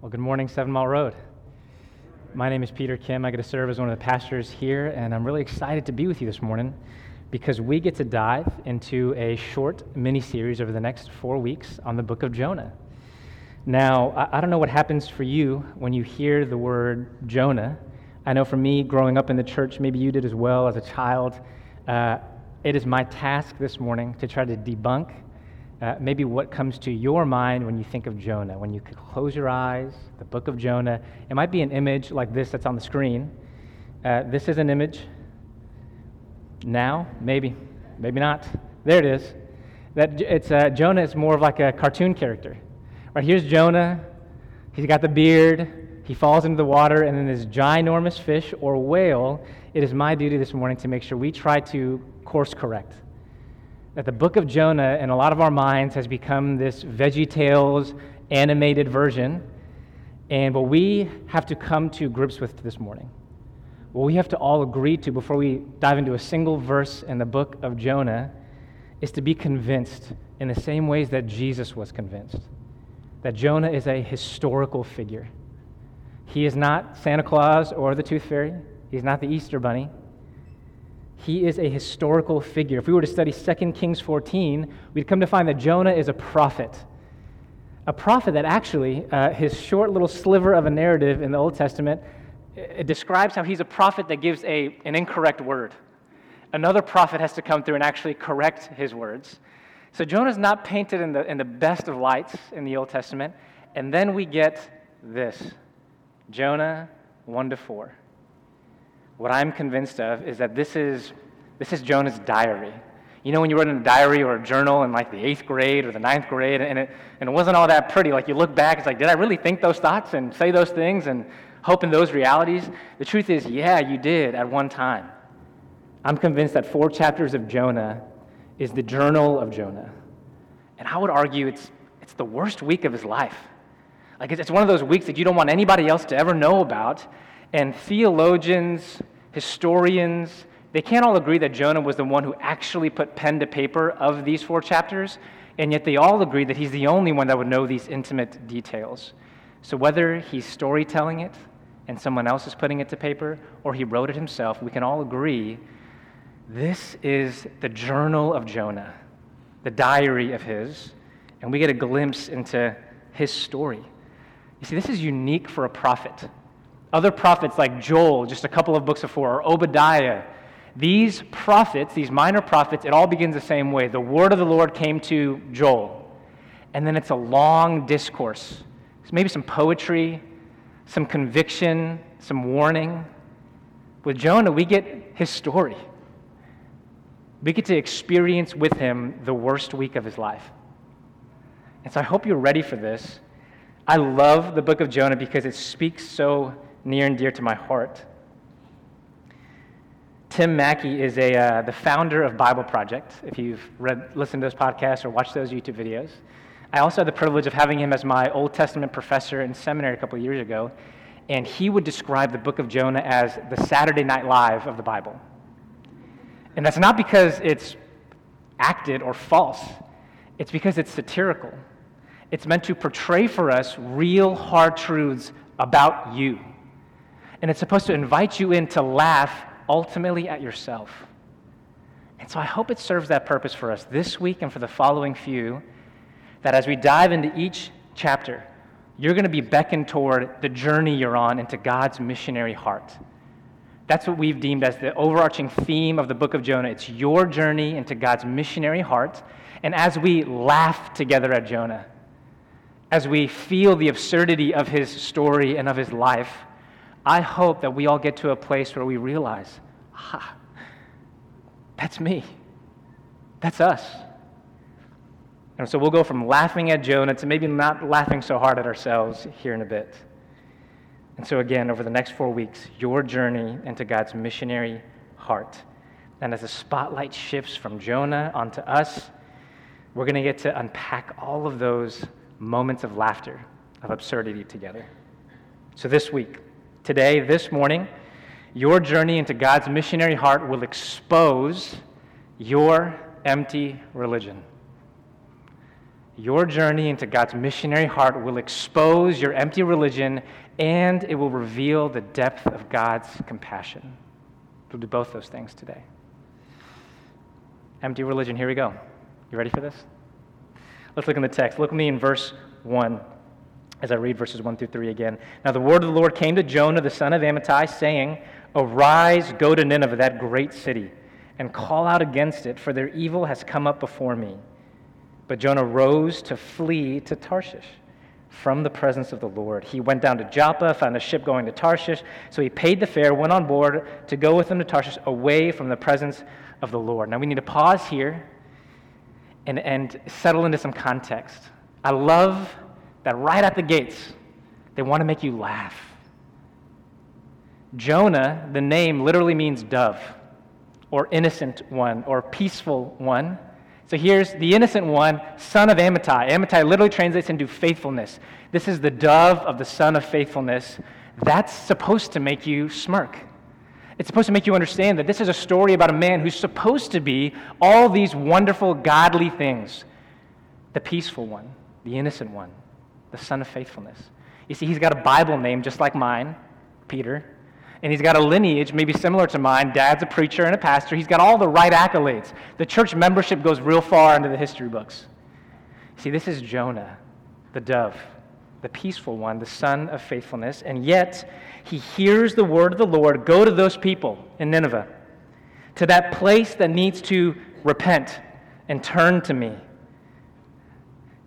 Well, good morning, Seven Mile Road. My name is Peter Kim. I get to serve as one of the pastors here, and I'm really excited to be with you this morning because we get to dive into a short mini series over the next four weeks on the book of Jonah. Now, I, don't know what happens for you when you hear the word Jonah. I know for me, growing up in the church, maybe you did as well as a child, uh, it is my task this morning to try to debunk uh, maybe what comes to your mind when you think of Jonah. When you close your eyes, the book of Jonah, it might be an image like this that's on the screen. Uh, this is an image. Now, maybe, maybe not. There it is. That it's uh, Jonah is more of like a cartoon character. Right here's Jonah. He's got the beard. He falls into the water, and then this ginormous fish or whale. It is my duty this morning to make sure we try to course correct that the book of Jonah in a lot of our minds has become this Veggie Tales animated version. And what we have to come to grips with this morning, what we have to all agree to before we dive into a single verse in the book of Jonah, is to be convinced in the same ways that Jesus was convinced that Jonah is a historical figure. He is not Santa Claus or the Tooth Fairy, he's not the Easter Bunny. He is a historical figure. If we were to study 2 Kings 14, we'd come to find that Jonah is a prophet. A prophet that actually, uh, his short little sliver of a narrative in the Old Testament, it describes how he's a prophet that gives a, an incorrect word. Another prophet has to come through and actually correct his words. So Jonah's not painted in the, in the best of lights in the Old Testament. And then we get this Jonah 1 to 4 what I'm convinced of is that this is, this is Jonah's diary. You know, when you wrote in a diary or a journal in like the eighth grade or the ninth grade, and it, and it wasn't all that pretty. Like you look back, it's like, did I really think those thoughts and say those things and hope in those realities? The truth is, yeah, you did at one time. I'm convinced that four chapters of Jonah is the journal of Jonah. And I would argue it's, it's the worst week of his life. Like it's one of those weeks that you don't want anybody else to ever know about. And theologians, historians, they can't all agree that Jonah was the one who actually put pen to paper of these four chapters, and yet they all agree that he's the only one that would know these intimate details. So whether he's storytelling it and someone else is putting it to paper, or he wrote it himself, we can all agree this is the journal of Jonah, the diary of his, and we get a glimpse into his story. You see, this is unique for a prophet. Other prophets like Joel, just a couple of books before, or Obadiah, these prophets, these minor prophets, it all begins the same way. The word of the Lord came to Joel, and then it's a long discourse. So maybe some poetry, some conviction, some warning. With Jonah, we get his story. We get to experience with him the worst week of his life. And so I hope you're ready for this. I love the book of Jonah because it speaks so near and dear to my heart. Tim Mackie is a, uh, the founder of Bible Project, if you've read, listened to those podcasts or watched those YouTube videos. I also had the privilege of having him as my Old Testament professor in seminary a couple years ago, and he would describe the book of Jonah as the Saturday Night Live of the Bible. And that's not because it's acted or false, it's because it's satirical. It's meant to portray for us real hard truths about you and it's supposed to invite you in to laugh ultimately at yourself. And so I hope it serves that purpose for us this week and for the following few, that as we dive into each chapter, you're going to be beckoned toward the journey you're on into God's missionary heart. That's what we've deemed as the overarching theme of the book of Jonah. It's your journey into God's missionary heart. And as we laugh together at Jonah, as we feel the absurdity of his story and of his life, I hope that we all get to a place where we realize, ah, that's me. That's us. And so we'll go from laughing at Jonah to maybe not laughing so hard at ourselves here in a bit. And so, again, over the next four weeks, your journey into God's missionary heart. And as the spotlight shifts from Jonah onto us, we're going to get to unpack all of those moments of laughter, of absurdity together. So, this week, Today, this morning, your journey into God's missionary heart will expose your empty religion. Your journey into God's missionary heart will expose your empty religion and it will reveal the depth of God's compassion. We'll do both those things today. Empty religion, here we go. You ready for this? Let's look in the text. Look with me in verse 1 as I read verses 1 through 3 again. Now the word of the Lord came to Jonah, the son of Amittai, saying, Arise, go to Nineveh, that great city, and call out against it, for their evil has come up before me. But Jonah rose to flee to Tarshish from the presence of the Lord. He went down to Joppa, found a ship going to Tarshish, so he paid the fare, went on board to go with them to Tarshish, away from the presence of the Lord. Now we need to pause here and, and settle into some context. I love that right at the gates, they want to make you laugh. Jonah, the name literally means dove, or innocent one, or peaceful one. So here's the innocent one, son of Amittai. Amittai literally translates into faithfulness. This is the dove of the son of faithfulness. That's supposed to make you smirk. It's supposed to make you understand that this is a story about a man who's supposed to be all these wonderful, godly things the peaceful one, the innocent one, the son of faithfulness. You see, he's got a Bible name just like mine, Peter and he's got a lineage maybe similar to mine. Dad's a preacher and a pastor. He's got all the right accolades. The church membership goes real far into the history books. See, this is Jonah, the dove, the peaceful one, the son of faithfulness, and yet he hears the word of the Lord go to those people in Nineveh, to that place that needs to repent and turn to me.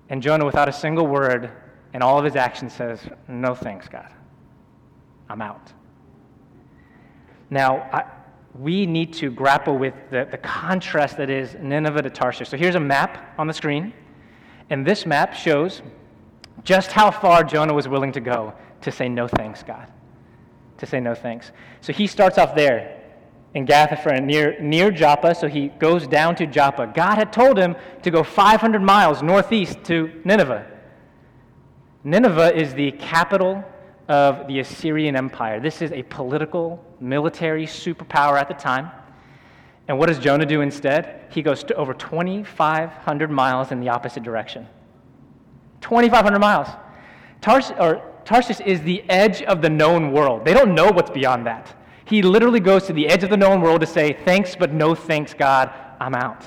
And Jonah, without a single word and all of his action says, No thanks, God. I'm out. Now, I, we need to grapple with the, the contrast that is Nineveh to Tarshish. So here's a map on the screen, and this map shows just how far Jonah was willing to go to say no thanks, God. To say no thanks. So he starts off there in Gath-hepher near, near Joppa, so he goes down to Joppa. God had told him to go 500 miles northeast to Nineveh. Nineveh is the capital of the Assyrian Empire. This is a political, military superpower at the time. And what does Jonah do instead? He goes to over 2,500 miles in the opposite direction. 2,500 miles. Tars- or, Tarshish is the edge of the known world. They don't know what's beyond that. He literally goes to the edge of the known world to say, Thanks, but no thanks, God, I'm out.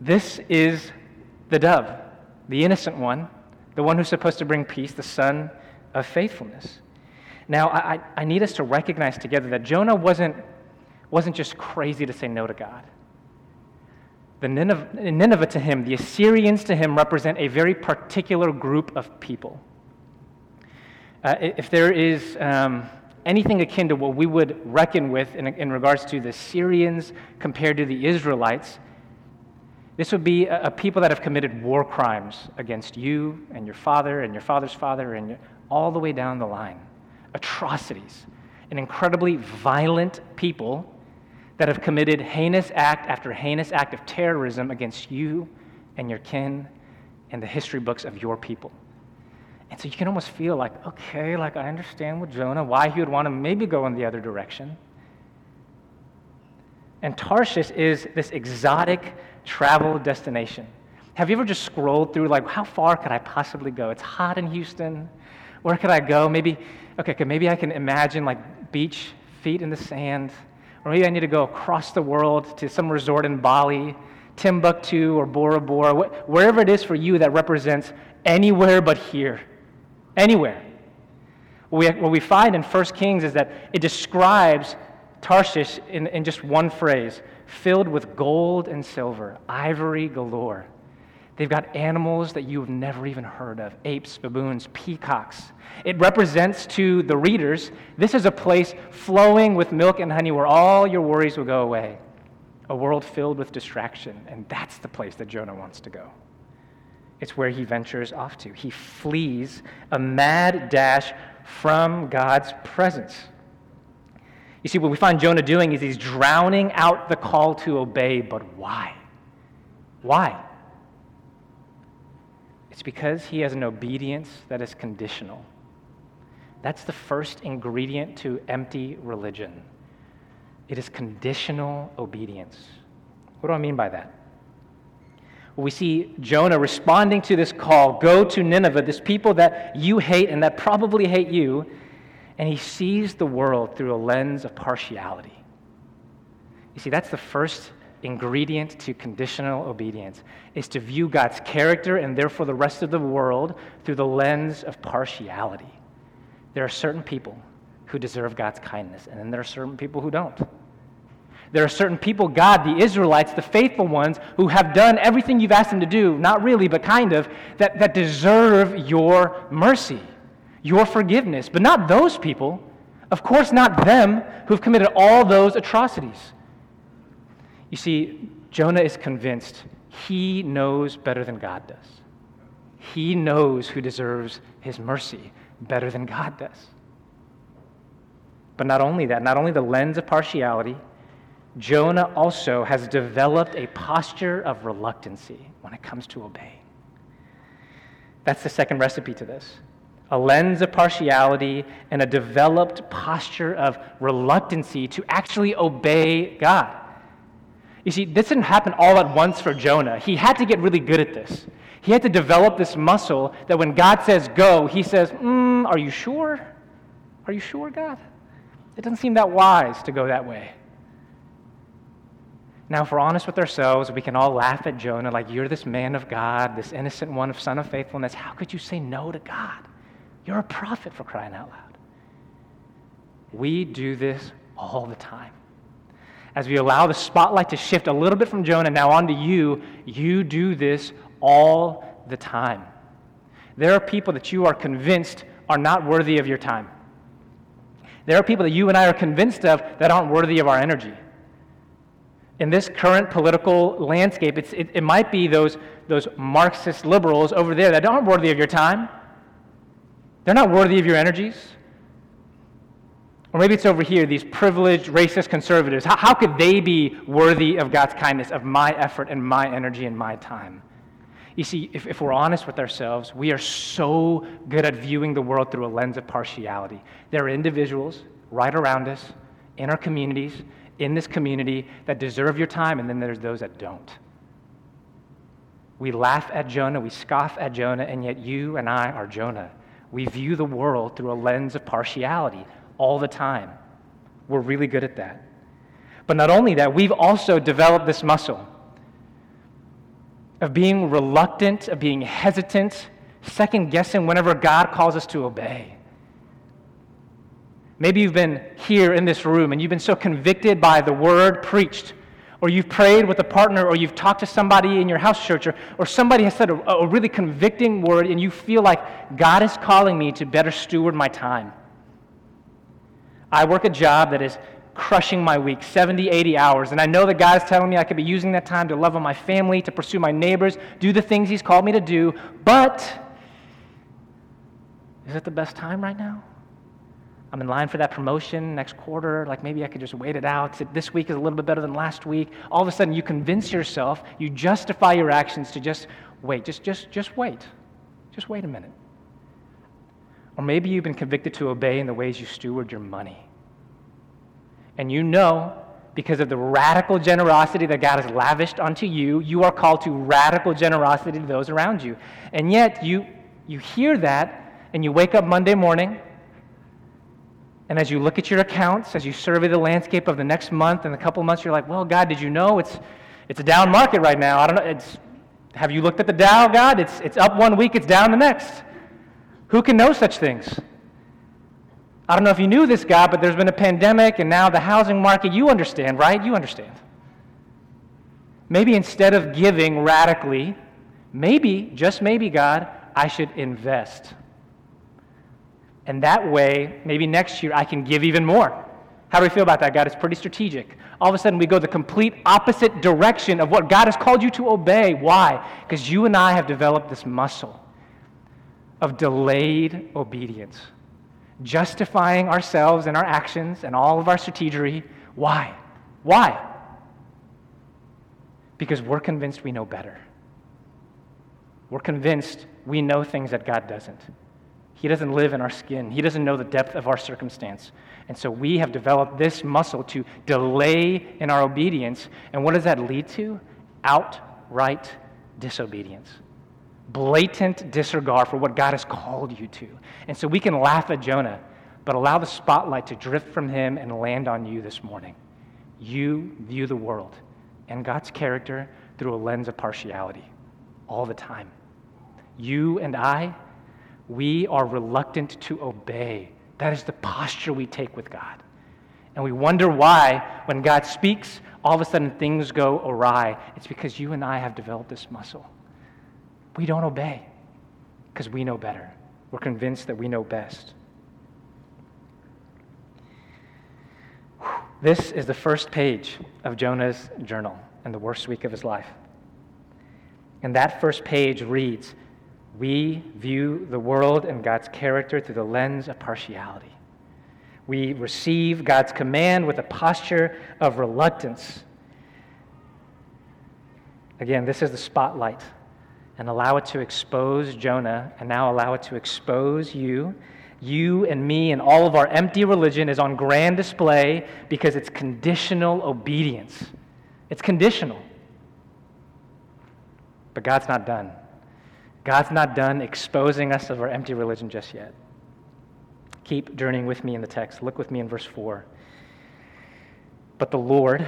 This is the dove, the innocent one the one who's supposed to bring peace, the son of faithfulness. Now, I, I need us to recognize together that Jonah wasn't, wasn't just crazy to say no to God. The Nineveh, Nineveh to him, the Assyrians to him, represent a very particular group of people. Uh, if there is um, anything akin to what we would reckon with in, in regards to the Assyrians compared to the Israelites, this would be a, a, people that have committed war crimes against you and your father and your father's father and your, all the way down the line. Atrocities. An incredibly violent people that have committed heinous act after heinous act of terrorism against you and your kin and the history books of your people. And so you can almost feel like, okay, like I understand with Jonah, why he would want to maybe go in the other direction. And Tarshish is this exotic travel destination. Have you ever just scrolled through, like, how far could I possibly go? It's hot in Houston. Where could I go? Maybe, okay, okay, maybe I can imagine, like, beach, feet in the sand. Or maybe I need to go across the world to some resort in Bali, Timbuktu, or Bora Bora, wh- wherever it is for you that represents anywhere but here. Anywhere. What we, what we find in 1 Kings is that it describes Tarshish in, in just one phrase filled with gold and silver, ivory galore. They've got animals that you've never even heard of apes, baboons, peacocks. It represents to the readers this is a place flowing with milk and honey where all your worries will go away. A world filled with distraction. And that's the place that Jonah wants to go. It's where he ventures off to. He flees a mad dash from God's presence. You see, what we find Jonah doing is he's drowning out the call to obey, but why? Why? It's because he has an obedience that is conditional. That's the first ingredient to empty religion. It is conditional obedience. What do I mean by that? we see Jonah responding to this call go to Nineveh, this people that you hate and that probably hate you, and he sees the world through a lens of partiality. You see, that's the first ingredient to conditional obedience is to view God's character and therefore the rest of the world through the lens of partiality. There are certain people who deserve God's kindness, and then there are certain people who don't. There are certain people, God, the Israelites, the faithful ones, who have done everything you've asked them to do, not really, but kind of, that, that deserve your mercy, your forgiveness. But not those people. Of course, not them who've committed all those atrocities. You see, Jonah is convinced he knows better than God does. He knows who deserves his mercy better than God does. But not only that, not only the lens of partiality, Jonah also has developed a posture of reluctancy when it comes to obeying. That's the second recipe to this a lens of partiality and a developed posture of reluctancy to actually obey God. You see, this didn't happen all at once for Jonah. He had to get really good at this. He had to develop this muscle that when God says go, he says, mm, Are you sure? Are you sure, God? It doesn't seem that wise to go that way. Now, if we're honest with ourselves, we can all laugh at Jonah like, You're this man of God, this innocent one of son of faithfulness. How could you say no to God? You're a prophet for crying out loud. We do this all the time. As we allow the spotlight to shift a little bit from Jonah now onto you, you do this all the time. There are people that you are convinced are not worthy of your time. There are people that you and I are convinced of that aren't worthy of our energy in this current political landscape, it, it might be those, those Marxist liberals over there that aren't worthy of your time. They're not worthy of your energies. Or maybe it's over here, these privileged, racist conservatives. How, how could they be worthy of God's kindness, of my effort and my energy and my time? You see, if, if we're honest with ourselves, we are so good at viewing the world through a lens of partiality. There are individuals right around us, in our communities, in this community that deserve your time, and then there's those that don't. We laugh at Jonah, we scoff at Jonah, and yet you and I are Jonah. We view the world through a lens of partiality all the time. We're really good at that. But not only that, we've also developed this muscle of being reluctant, of being hesitant, second guessing whenever God calls us to obey. Maybe you've been here in this room and you've been so convicted by the word preached, or you've prayed with a partner, or you've talked to somebody in your house church, or, or somebody has said a, a really convicting word, and you feel like God is calling me to better steward my time. I work a job that is crushing my week 70, 80 hours, and I know that God is telling me I could be using that time to love on my family, to pursue my neighbors, do the things He's called me to do, but is it the best time right now? I'm in line for that promotion next quarter. Like maybe I could just wait it out. This week is a little bit better than last week. All of a sudden, you convince yourself, you justify your actions to just wait. Just, just, just wait. Just wait a minute. Or maybe you've been convicted to obey in the ways you steward your money. And you know, because of the radical generosity that God has lavished onto you, you are called to radical generosity to those around you. And yet, you, you hear that, and you wake up Monday morning and as you look at your accounts, as you survey the landscape of the next month and a couple months, you're like, well, God, did you know it's, it's a down market right now? I don't know. It's, have you looked at the Dow, God? It's, it's up one week, it's down the next. Who can know such things? I don't know if you knew this, God, but there's been a pandemic and now the housing market. You understand, right? You understand. Maybe instead of giving radically, maybe, just maybe, God, I should invest and that way, maybe next year I can give even more. How do we feel about that, God? It's pretty strategic. All of a sudden, we go the complete opposite direction of what God has called you to obey. Why? Because you and I have developed this muscle of delayed obedience, justifying ourselves and our actions and all of our strategery. Why? Why? Because we're convinced we know better. We're convinced we know things that God doesn't. He doesn't live in our skin. He doesn't know the depth of our circumstance. And so we have developed this muscle to delay in our obedience. And what does that lead to? Outright disobedience, blatant disregard for what God has called you to. And so we can laugh at Jonah, but allow the spotlight to drift from him and land on you this morning. You view the world and God's character through a lens of partiality all the time. You and I, we are reluctant to obey. That is the posture we take with God. And we wonder why, when God speaks, all of a sudden things go awry. It's because you and I have developed this muscle. We don't obey because we know better. We're convinced that we know best. This is the first page of Jonah's journal in the worst week of his life. And that first page reads We view the world and God's character through the lens of partiality. We receive God's command with a posture of reluctance. Again, this is the spotlight. And allow it to expose Jonah, and now allow it to expose you. You and me and all of our empty religion is on grand display because it's conditional obedience. It's conditional. But God's not done. God's not done exposing us of our empty religion just yet. Keep journeying with me in the text. Look with me in verse 4. But the Lord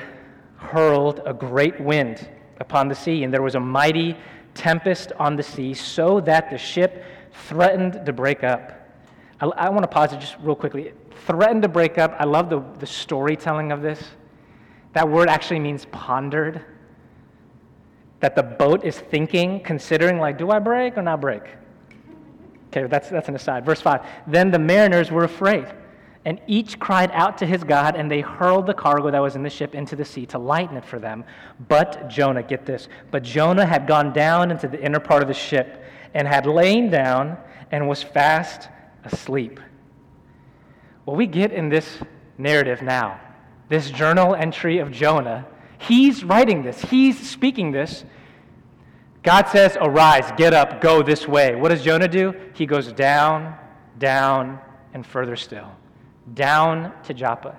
hurled a great wind upon the sea, and there was a mighty tempest on the sea, so that the ship threatened to break up. I, I want to pause it just real quickly. Threatened to break up. I love the, the storytelling of this. That word actually means pondered. That the boat is thinking, considering, like, do I break or not break? Okay, that's, that's an aside. Verse 5 Then the mariners were afraid, and each cried out to his God, and they hurled the cargo that was in the ship into the sea to lighten it for them. But Jonah, get this, but Jonah had gone down into the inner part of the ship and had lain down and was fast asleep. What we get in this narrative now, this journal entry of Jonah, he's writing this, he's speaking this God says, Arise, get up, go this way. What does Jonah do? He goes down, down, and further still. Down to Joppa,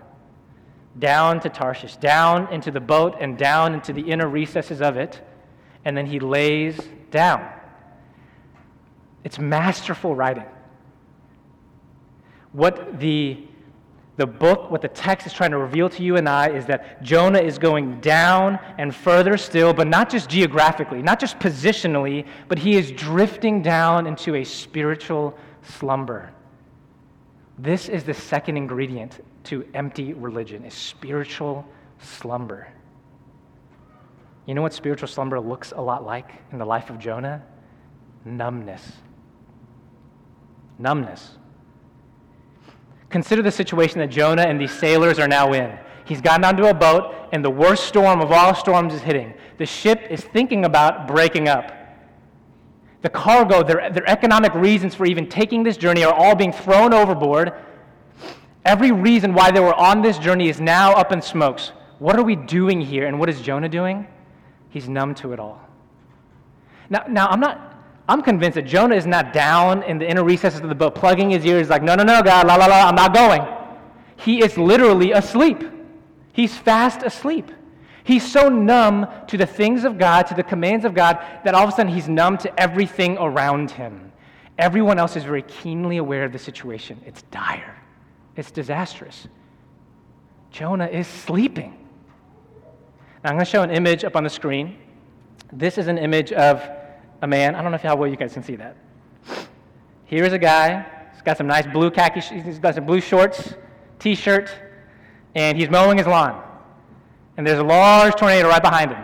down to Tarshish, down into the boat, and down into the inner recesses of it. And then he lays down. It's masterful writing. What the the book, what the text is trying to reveal to you and I, is that Jonah is going down and further still, but not just geographically, not just positionally, but he is drifting down into a spiritual slumber. This is the second ingredient to empty religion, is spiritual slumber. You know what spiritual slumber looks a lot like in the life of Jonah? Numbness. Numbness. Consider the situation that Jonah and these sailors are now in. He's gotten onto a boat, and the worst storm of all storms is hitting. The ship is thinking about breaking up. The cargo, their, their economic reasons for even taking this journey are all being thrown overboard. Every reason why they were on this journey is now up in smokes. What are we doing here? And what is Jonah doing? He's numb to it all. Now, now I'm not I'm convinced that Jonah is not down in the inner recesses of the boat, plugging his ears like, no, no, no, God, la, la, la, I'm not going. He is literally asleep. He's fast asleep. He's so numb to the things of God, to the commands of God, that all of a sudden he's numb to everything around him. Everyone else is very keenly aware of the situation. It's dire, it's disastrous. Jonah is sleeping. Now, I'm going to show an image up on the screen. This is an image of a man. I don't know if how well you guys can see that. Here's a guy. He's got some nice blue khaki. He's got some blue shorts, t-shirt, and he's mowing his lawn. And there's a large tornado right behind him.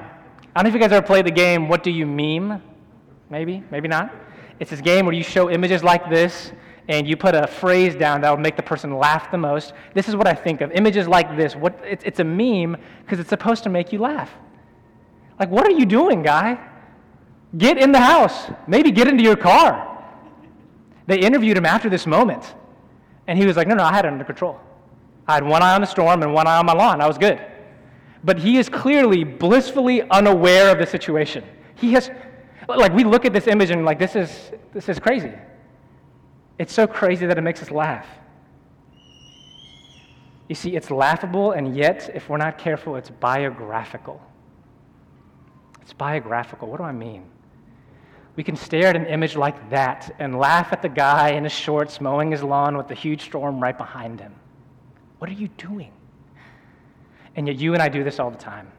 I don't know if you guys ever played the game. What do you meme? Maybe, maybe not. It's this game where you show images like this, and you put a phrase down that will make the person laugh the most. This is what I think of images like this. What, it's, it's a meme because it's supposed to make you laugh. Like, what are you doing, guy? Get in the house. Maybe get into your car. They interviewed him after this moment, and he was like, No, no, I had it under control. I had one eye on the storm and one eye on my lawn. I was good. But he is clearly blissfully unaware of the situation. He has, like, we look at this image and, like, this is, this is crazy. It's so crazy that it makes us laugh. You see, it's laughable, and yet, if we're not careful, it's biographical. It's biographical. What do I mean? We can stare at an image like that and laugh at the guy in his shorts mowing his lawn with the huge storm right behind him. What are you doing? And yet, you and I do this all the time.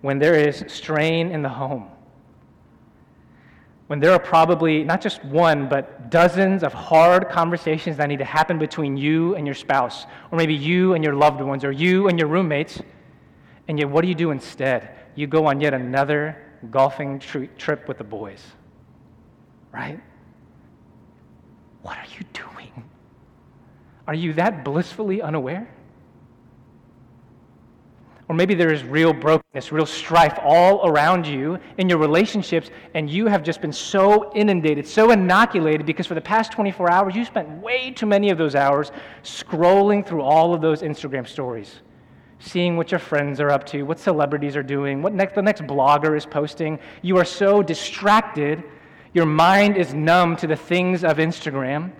When there is strain in the home, when there are probably not just one, but dozens of hard conversations that need to happen between you and your spouse, or maybe you and your loved ones, or you and your roommates, and yet what do you do instead? You go on yet another golfing trip with the boys, right? What are you doing? Are you that blissfully unaware? Or maybe there is real brokenness, real strife all around you in your relationships, and you have just been so inundated, so inoculated, because for the past 24 hours, you spent way too many of those hours scrolling through all of those Instagram stories, seeing what your friends are up to, what celebrities are doing, what next, the next blogger is posting. You are so distracted, your mind is numb to the things of Instagram,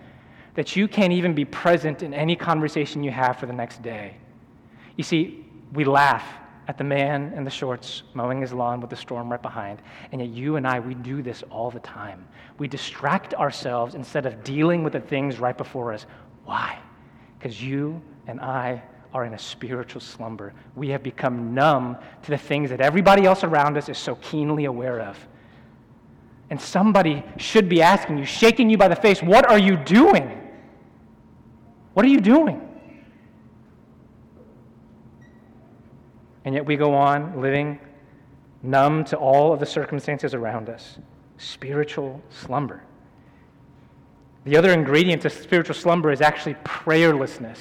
that you can't even be present in any conversation you have for the next day. You see, we laugh at the man in the shorts mowing his lawn with the storm right behind. And yet, you and I, we do this all the time. We distract ourselves instead of dealing with the things right before us. Why? Because you and I are in a spiritual slumber. We have become numb to the things that everybody else around us is so keenly aware of. And somebody should be asking you, shaking you by the face, What are you doing? What are you doing? And yet we go on living numb to all of the circumstances around us. Spiritual slumber. The other ingredient to spiritual slumber is actually prayerlessness.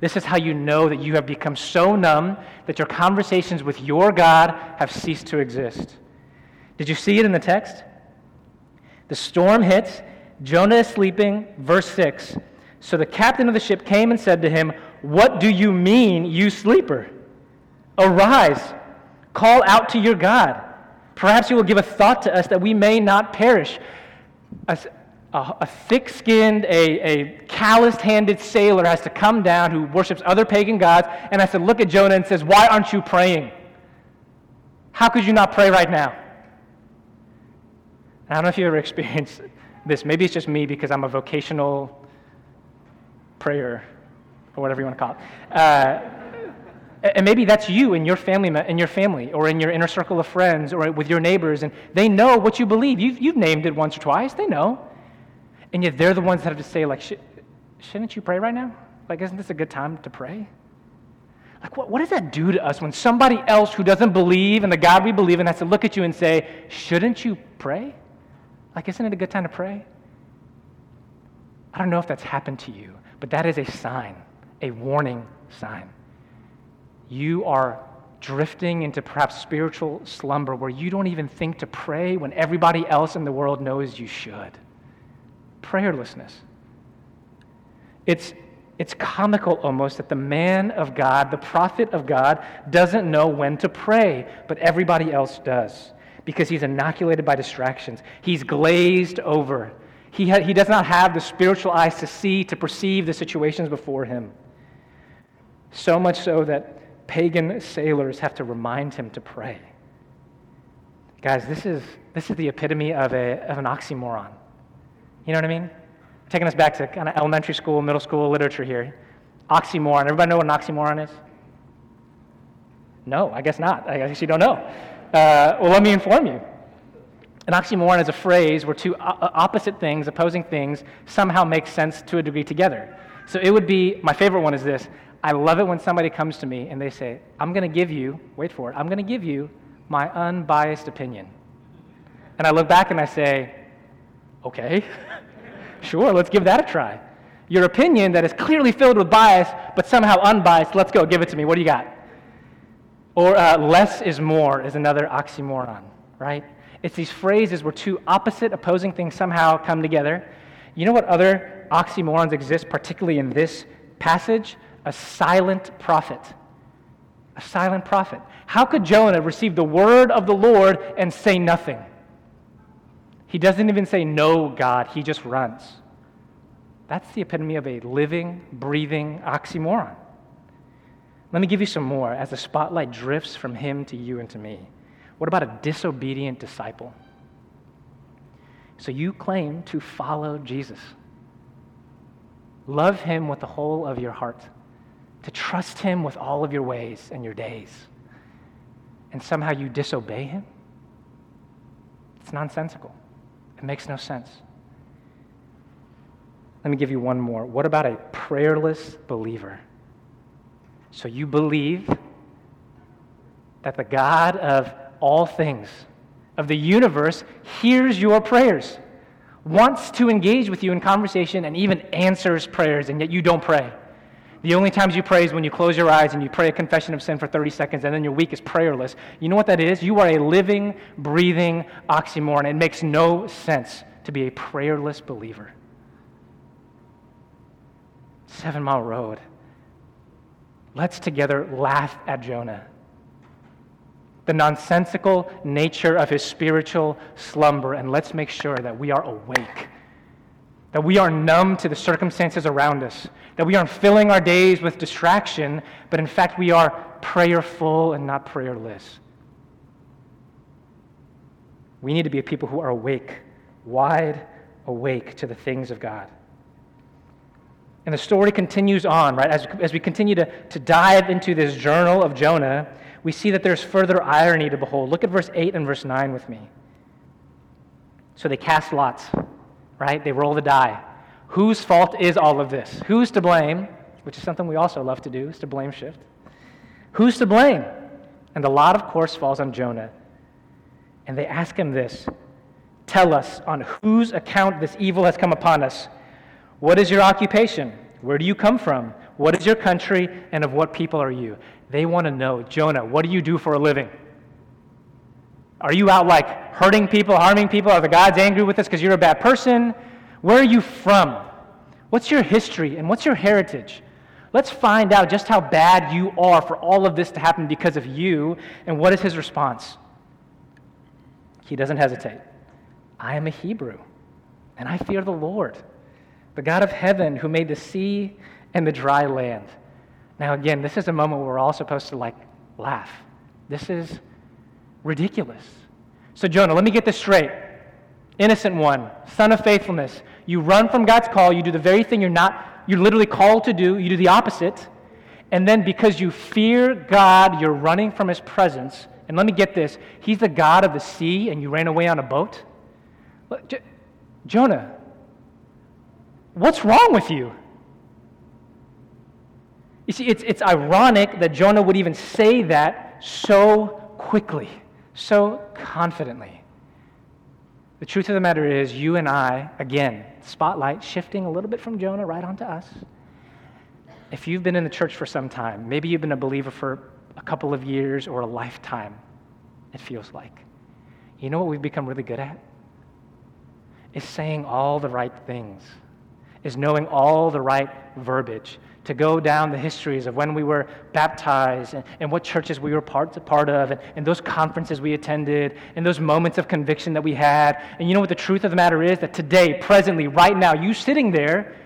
This is how you know that you have become so numb that your conversations with your God have ceased to exist. Did you see it in the text? The storm hits, Jonah is sleeping, verse 6. So the captain of the ship came and said to him, What do you mean, you sleeper? Arise, call out to your God. Perhaps you will give a thought to us that we may not perish. A, a thick skinned, a, a calloused handed sailor has to come down who worships other pagan gods and has to look at Jonah and says, Why aren't you praying? How could you not pray right now? I don't know if you ever experienced this. Maybe it's just me because I'm a vocational prayer, or whatever you want to call it. Uh, and maybe that's you in your family, in your family, or in your inner circle of friends, or with your neighbors, and they know what you believe. You've, you've named it once or twice. They know. And yet they're the ones that have to say, like, shouldn't you pray right now? Like, isn't this a good time to pray? Like, what, what does that do to us when somebody else who doesn't believe in the God we believe in has to look at you and say, shouldn't you pray? Like, isn't it a good time to pray? I don't know if that's happened to you, but that is a sign, a warning sign you are drifting into perhaps spiritual slumber where you don't even think to pray when everybody else in the world knows you should. Prayerlessness. It's, it's comical almost that the man of God, the prophet of God, doesn't know when to pray, but everybody else does because he's inoculated by distractions. He's glazed over. He, ha- he does not have the spiritual eyes to see, to perceive the situations before him. So much so that pagan sailors have to remind him to pray. Guys, this is, this is the epitome of, a, of an oxymoron. You know what I mean? Taking us back to kind of elementary school, middle school literature here. Oxymoron. Everybody know what an oxymoron is? No, I guess not. I guess you don't know. Uh, well, let me inform you. An oxymoron is a phrase where two opposite things, opposing things, somehow make sense to a degree together. So it would be my favorite one is this I love it when somebody comes to me and they say, I'm going to give you, wait for it, I'm going to give you my unbiased opinion. And I look back and I say, okay, sure, let's give that a try. Your opinion that is clearly filled with bias, but somehow unbiased, let's go, give it to me. What do you got? Or uh, less is more is another oxymoron, right? It's these phrases where two opposite, opposing things somehow come together. You know what other oxymorons exist, particularly in this passage? a silent prophet. A silent prophet. How could Jonah receive the word of the Lord and say nothing? He doesn't even say, No, God, he just runs. That's the epitome of a living, breathing oxymoron. Let me give you some more as the spotlight drifts from him to you and to me. What about a disobedient disciple? So you claim to follow Jesus. Love him with the whole of your heart, to trust him with all of your ways and your days. And somehow you disobey him? It's nonsensical. It makes no sense. Let me give you one more. What about a prayerless believer? So you believe that the God of all things, of the universe, hears your prayers, wants to engage with you in conversation, and even answers prayers, and yet you don't pray. The only times you pray is when you close your eyes and you pray a confession of sin for 30 seconds, and then your week is prayerless. You know what that is? You are a living, breathing oxymoron. It makes no sense to be a prayerless believer. Seven Mile Road. Let's together laugh at Jonah. The nonsensical nature of his spiritual slumber, and let's make sure that we are awake, that we are numb to the circumstances around us, that we aren't filling our days with distraction, but in fact we are prayerful and not prayerless. We need to be a people who are awake, wide awake to the things of God. And the story continues on, right? As, as we continue to, to dive into this journal of Jonah, we see that there's further irony to behold. Look at verse 8 and verse 9 with me. So they cast lots, right? They roll the die. Whose fault is all of this? Who's to blame? Which is something we also love to do, is to blame shift. Who's to blame? And the lot, of course, falls on Jonah. And they ask him this Tell us on whose account this evil has come upon us. What is your occupation? Where do you come from? What is your country? And of what people are you? They want to know, Jonah, what do you do for a living? Are you out like hurting people, harming people? Are the gods angry with us because you're a bad person? Where are you from? What's your history and what's your heritage? Let's find out just how bad you are for all of this to happen because of you. And what is his response? He doesn't hesitate. I am a Hebrew, and I fear the Lord the God of heaven who made the sea and the dry land. Now, again, this is a moment where we're all supposed to like laugh. This is ridiculous. So, Jonah, let me get this straight. Innocent one, son of faithfulness. You run from God's call. You do the very thing you're not, you're literally called to do. You do the opposite. And then because you fear God, you're running from his presence. And let me get this He's the God of the sea, and you ran away on a boat? Jonah, What's wrong with you? You see, it's, it's ironic that Jonah would even say that so quickly, so confidently. The truth of the matter is, you and I, again, spotlight shifting a little bit from Jonah right onto us. If you've been in the church for some time, maybe you've been a believer for a couple of years or a lifetime, it feels like. You know what we've become really good at? Is saying all the right things is knowing all the right verbiage, to go down the histories of when we were baptized and, and what churches we were part, part of, and, and those conferences we attended, and those moments of conviction that we had. And you know what the truth of the matter is? That today, presently, right now, you sitting there,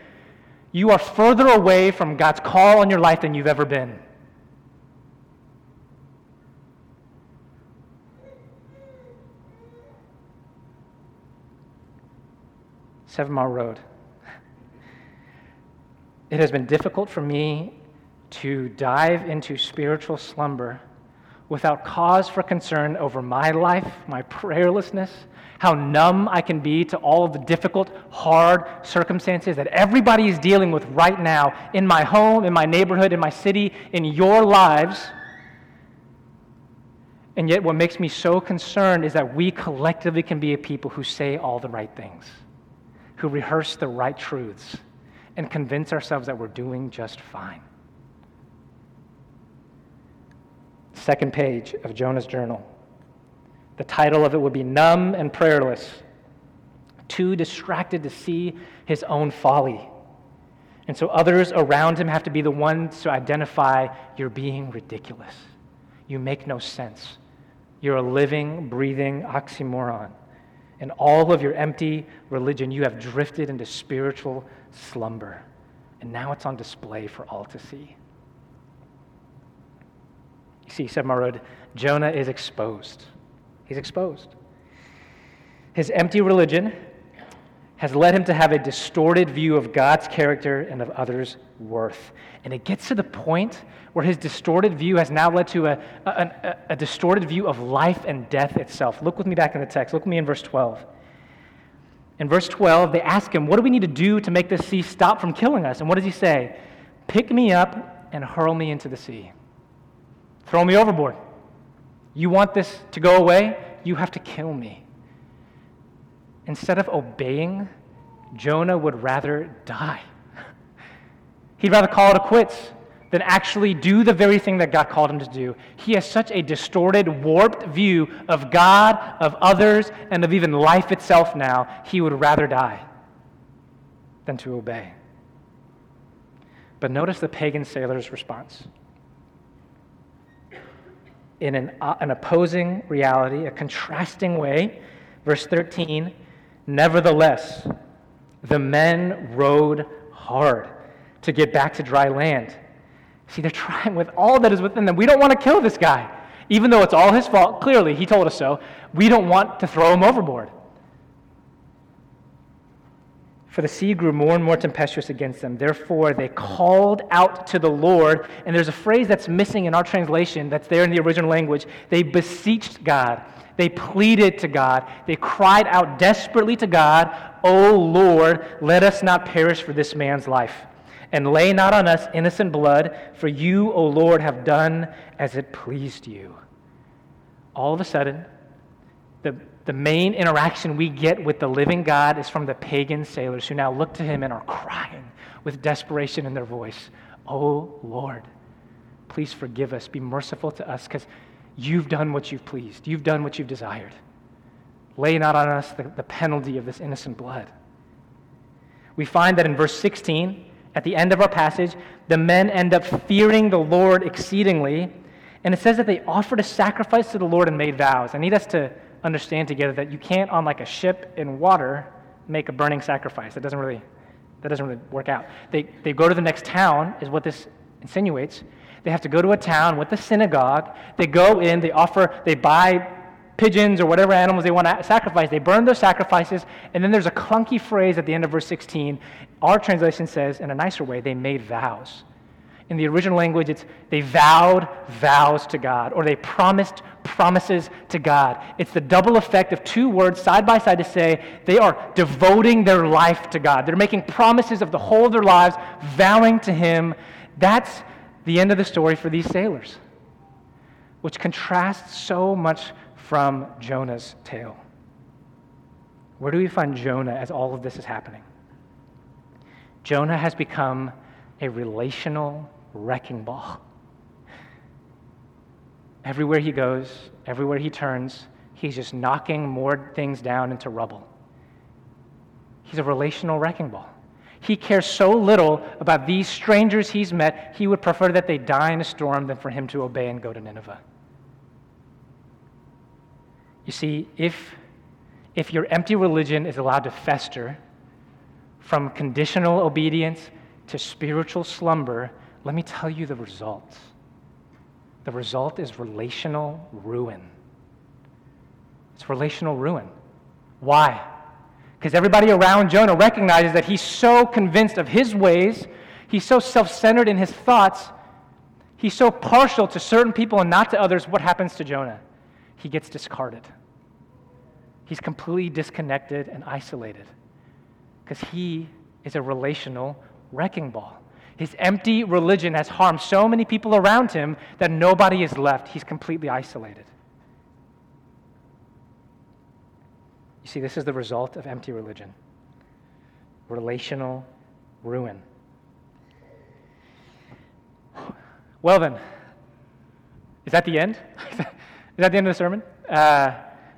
you are further away from God's call on your life than you've ever been. Seven Mile Road. It has been difficult for me to dive into spiritual slumber without cause for concern over my life, my prayerlessness, how numb I can be to all of the difficult, hard circumstances that everybody is dealing with right now in my home, in my neighborhood, in my city, in your lives. And yet, what makes me so concerned is that we collectively can be a people who say all the right things, who rehearse the right truths and convince ourselves that we're doing just fine. Second page of Jonah's journal. The title of it would be Numb and Prayerless, too distracted to see his own folly. And so others around him have to be the ones to identify you're being ridiculous. You make no sense. You're a living, breathing oxymoron. In all of your empty religion, you have drifted into spiritual slumber. And now it's on display for all to see. You see, said Marud, Jonah is exposed. He's exposed. His empty religion has led him to have a distorted view of God's character and of others' worth. And it gets to the point where his distorted view has now led to a, a, a, a, distorted view of life and death itself. Look with me back in the text. Look with me in verse 12. In verse 12, they ask him, What do we need to do to make this sea stop from killing us? And what does he say? Pick me up and hurl me into the sea. Throw me overboard. You want this to go away? You have to kill me. Instead of obeying, Jonah would rather die. He'd rather call it a quits than actually do the very thing that God called him to do. He has such a distorted, warped view of God, of others, and of even life itself now, he would rather die than to obey. But notice the pagan sailor's response. In an, uh, an opposing reality, a contrasting way, verse 13, nevertheless, the men rowed hard to get back to dry land See, they're trying with all that is within them. We don't want to kill this guy. Even though it's all his fault, clearly, he told us so, we don't want to throw him overboard. For the sea grew more and more tempestuous against them. Therefore, they called out to the Lord. And there's a phrase that's missing in our translation that's there in the original language. They beseeched God. They pleaded to God. They cried out desperately to God, O Lord, let us not perish for this man's life and lay not on us innocent blood, for you, O Lord, have done as it pleased you. All of a sudden, the, the main interaction we get with the living God is from the pagan sailors who now look to him and are crying with desperation in their voice, Oh Lord, please forgive us. Be merciful to us because you've done what you've pleased. You've done what you've desired. Lay not on us the, the penalty of this innocent blood. We find that in verse 16, at the end of our passage, the men end up fearing the Lord exceedingly. And it says that they offered a sacrifice to the Lord and made vows. I need us to understand together that you can't, on like a ship in water, make a burning sacrifice. That doesn't really, that doesn't really work out. They, they go to the next town, is what this insinuates. They have to go to a town with the synagogue. They go in, they offer, they buy pigeons or whatever animals they want to sacrifice. They burn those sacrifices, and then there's a clunky phrase at the end of verse 16. Our translation says, in a nicer way, they made vows. In the original language, it's they vowed vows to God, or they promised promises to God. It's the double effect of two words side by side to say they are devoting their life to God. They're making promises of the whole of their lives, vowing to Him. That's the end of the story for these sailors, which contrasts so much from Jonah's tale. Where do we find Jonah as all of this is happening? Jonah has become a relational wrecking ball. Everywhere he goes, everywhere he turns, he's just knocking more things down into rubble. He's a relational wrecking ball. He cares so little about these strangers he's met, he would prefer that they die in a storm than for him to obey and go to Nineveh. You see, if, if your empty religion is allowed to fester from conditional obedience to spiritual slumber, let me tell you the result. The result is relational ruin. It's relational ruin. Why? Because everybody around Jonah recognizes that he's so convinced of his ways, he's so self centered in his thoughts, he's so partial to certain people and not to others. What happens to Jonah? He gets discarded. He's completely disconnected and isolated because he is a relational wrecking ball. His empty religion has harmed so many people around him that nobody is left. He's completely isolated. You see, this is the result of empty religion relational ruin. Well, then, is that the end? Is that the end of the sermon? Uh,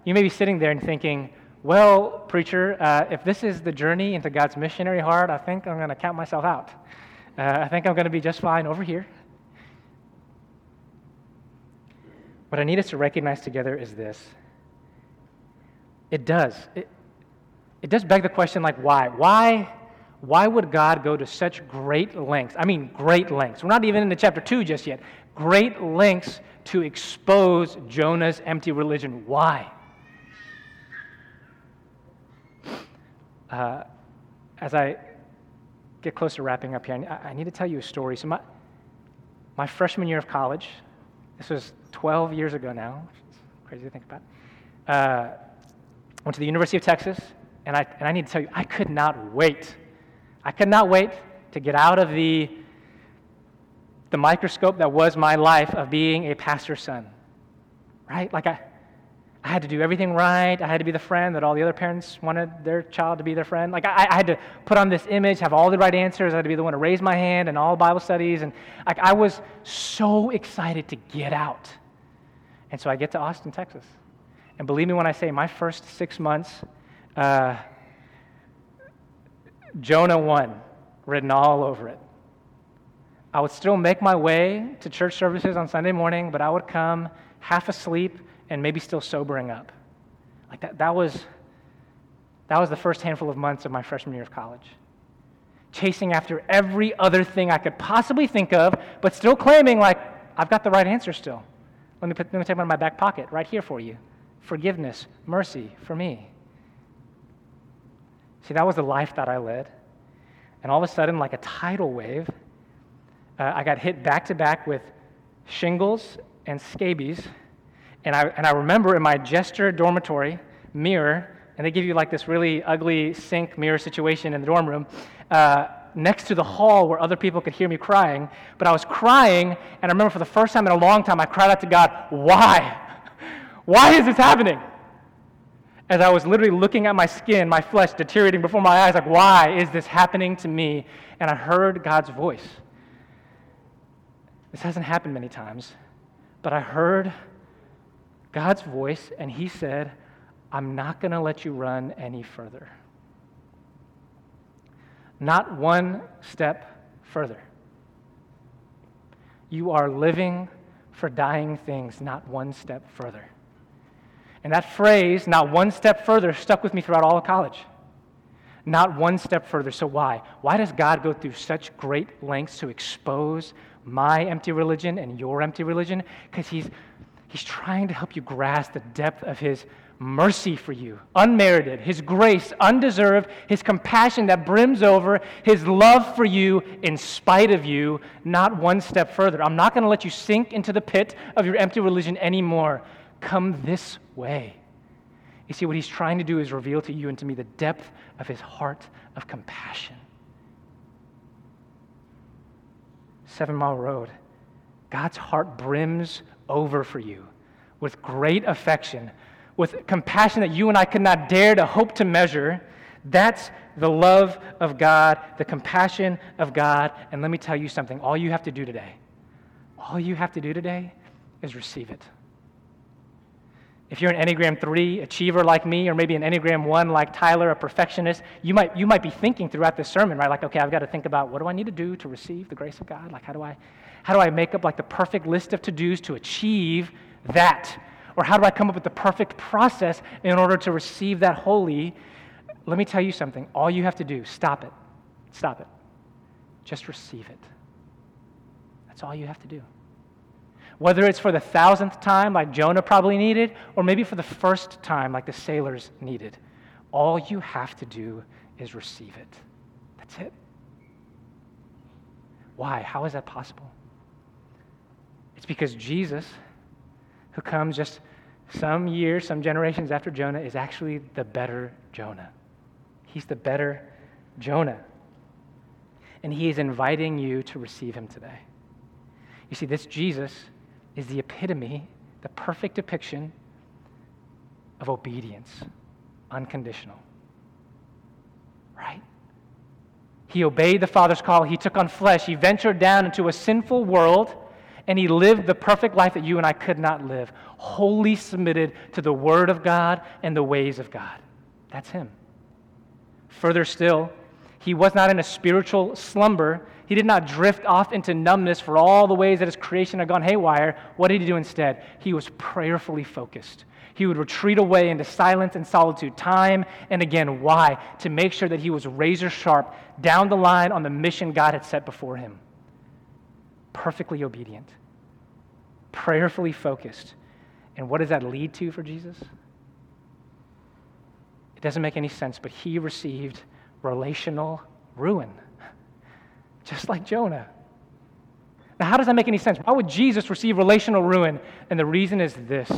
you may be sitting there and thinking, well, preacher, uh, if this is the journey into God's missionary heart, I think I'm going to count myself out. Uh, I think I'm going to be just fine over here. What I need us to recognize together is this it does. It, it does beg the question, like, why? Why? Why would God go to such great lengths? I mean, great lengths. We're not even into chapter 2 just yet. Great lengths to expose Jonah's empty religion. Why? uh, as I get close to wrapping up here, I, I need to tell you a story. So, my, my freshman year of college, this was 12 years ago now, crazy to think about. Uh, went to the University of Texas, and I, and I need to tell you, I could not wait. I could not wait to get out of the, the microscope that was my life of being a pastor's son. Right? Like, I, I had to do everything right. I had to be the friend that all the other parents wanted their child to be their friend. Like, I, I had to put on this image, have all the right answers. I had to be the one to raise my hand in all Bible studies. And like, I was so excited to get out. And so I get to Austin, Texas. And believe me when I say, my first six months, uh, Jonah 1 written all over it. I would still make my way to church services on Sunday morning, but I would come half asleep and maybe still sobering up. Like that, that was that was the first handful of months of my freshman year of college. Chasing after every other thing I could possibly think of, but still claiming like I've got the right answer still. Let me, put, let me take one in my back pocket right here for you. Forgiveness, mercy for me. See, that was the life that I led. And all of a sudden, like a tidal wave, uh, I got hit back to back with shingles and scabies and I, and I remember in my Jester dormitory mirror, and they give you like this really ugly sink mirror situation in the dorm room, uh, next to the hall where other people could hear me crying. But I was crying, and I remember for the first time in a long time, I cried out to God, Why? Why is this happening? As I was literally looking at my skin, my flesh deteriorating before my eyes, like, Why is this happening to me? And I heard God's voice. This hasn't happened many times, but I heard God's voice, and He said, I'm not going to let you run any further. Not one step further. You are living for dying things, not one step further. And that phrase, not one step further, stuck with me throughout all of college. Not one step further. So, why? Why does God go through such great lengths to expose my empty religion and your empty religion? Because He's He's trying to help you grasp the depth of His mercy for you, unmerited, His grace, undeserved, His compassion that brims over, His love for you in spite of you, not one step further. I'm not going to let you sink into the pit of your empty religion anymore. Come this way. You see, what He's trying to do is reveal to you and to me the depth of His heart of compassion. Seven Mile Road. God's heart brims over for you with great affection, with compassion that you and I could not dare to hope to measure. That's the love of God, the compassion of God. And let me tell you something all you have to do today, all you have to do today is receive it. If you're an Enneagram 3 achiever like me, or maybe an Enneagram 1 like Tyler, a perfectionist, you might, you might be thinking throughout this sermon, right? Like, okay, I've got to think about what do I need to do to receive the grace of God? Like, how do I, how do I make up like the perfect list of to dos to achieve that? Or how do I come up with the perfect process in order to receive that holy? Let me tell you something. All you have to do, stop it. Stop it. Just receive it. That's all you have to do. Whether it's for the thousandth time, like Jonah probably needed, or maybe for the first time, like the sailors needed, all you have to do is receive it. That's it. Why? How is that possible? It's because Jesus, who comes just some years, some generations after Jonah, is actually the better Jonah. He's the better Jonah. And he is inviting you to receive him today. You see, this Jesus is the epitome, the perfect depiction of obedience, unconditional. Right? He obeyed the Father's call. He took on flesh. He ventured down into a sinful world and he lived the perfect life that you and I could not live, wholly submitted to the Word of God and the ways of God. That's him. Further still, he was not in a spiritual slumber. He did not drift off into numbness for all the ways that his creation had gone haywire. What did he do instead? He was prayerfully focused. He would retreat away into silence and solitude time and again. Why? To make sure that he was razor sharp down the line on the mission God had set before him perfectly obedient, prayerfully focused. And what does that lead to for Jesus? It doesn't make any sense, but he received relational ruin, just like Jonah. Now, how does that make any sense? Why would Jesus receive relational ruin? And the reason is this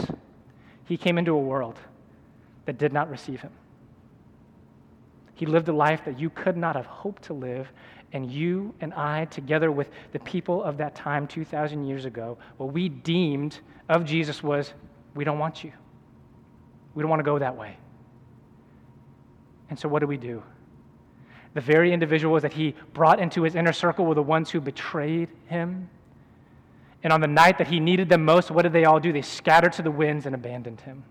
He came into a world that did not receive him. He lived a life that you could not have hoped to live, and you and I, together with the people of that time 2,000 years ago, what we deemed of Jesus was we don't want you. We don't want to go that way. And so, what do we do? The very individuals that he brought into his inner circle were the ones who betrayed him. And on the night that he needed them most, what did they all do? They scattered to the winds and abandoned him.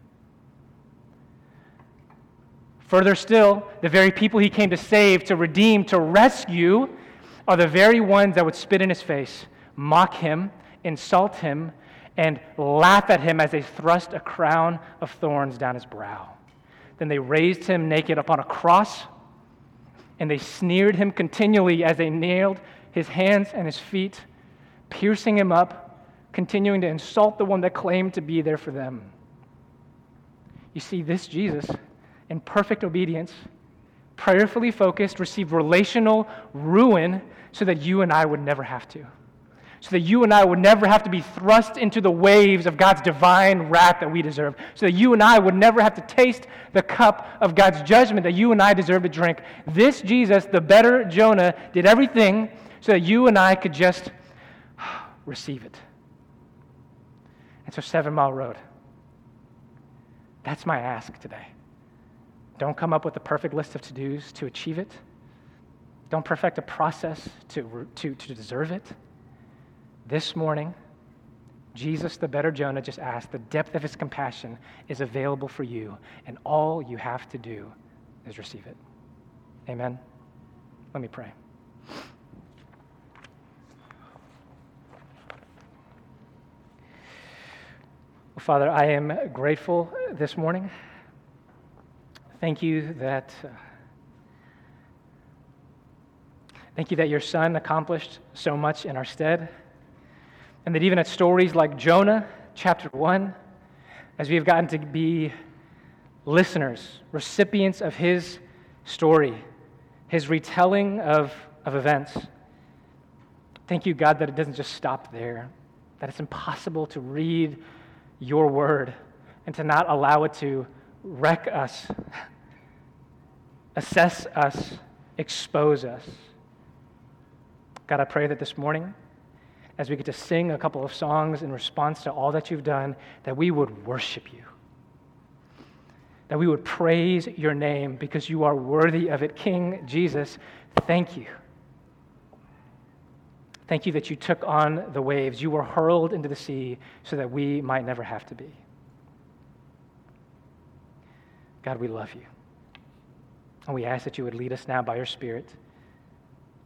Further still, the very people he came to save, to redeem, to rescue are the very ones that would spit in his face, mock him, insult him, and laugh at him as they thrust a crown of thorns down his brow. Then they raised him naked upon a cross, and they sneered him continually as they nailed his hands and his feet, piercing him up, continuing to insult the one that claimed to be there for them. You see, this Jesus in perfect obedience, prayerfully focused, received relational ruin so that you and I would never have to. So that you and I would never have to be thrust into the waves of God's divine wrath that we deserve. So that you and I would never have to taste the cup of God's judgment that you and I deserve to drink. This Jesus, the better Jonah, did everything so that you and I could just receive it. And so, Seven Mile Road. That's my ask today. Don't come up with a perfect list of to dos to achieve it. Don't perfect a process to, to, to deserve it. This morning, Jesus, the better Jonah, just asked, the depth of his compassion is available for you, and all you have to do is receive it. Amen. Let me pray. Father, I am grateful this morning. Thank you that. Uh, thank you that your son accomplished so much in our stead. And that even at stories like Jonah, chapter 1, as we have gotten to be listeners, recipients of his story, his retelling of, of events, thank you, God, that it doesn't just stop there, that it's impossible to read your word and to not allow it to wreck us, assess us, expose us. God, I pray that this morning, as we get to sing a couple of songs in response to all that you've done, that we would worship you. That we would praise your name because you are worthy of it. King Jesus, thank you. Thank you that you took on the waves. You were hurled into the sea so that we might never have to be. God, we love you. And we ask that you would lead us now by your Spirit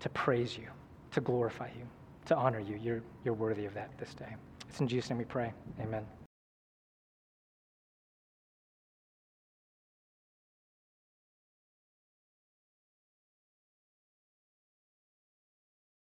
to praise you, to glorify you, to honor you. You're, you're worthy of that this day. It's in Jesus' name we pray. Amen.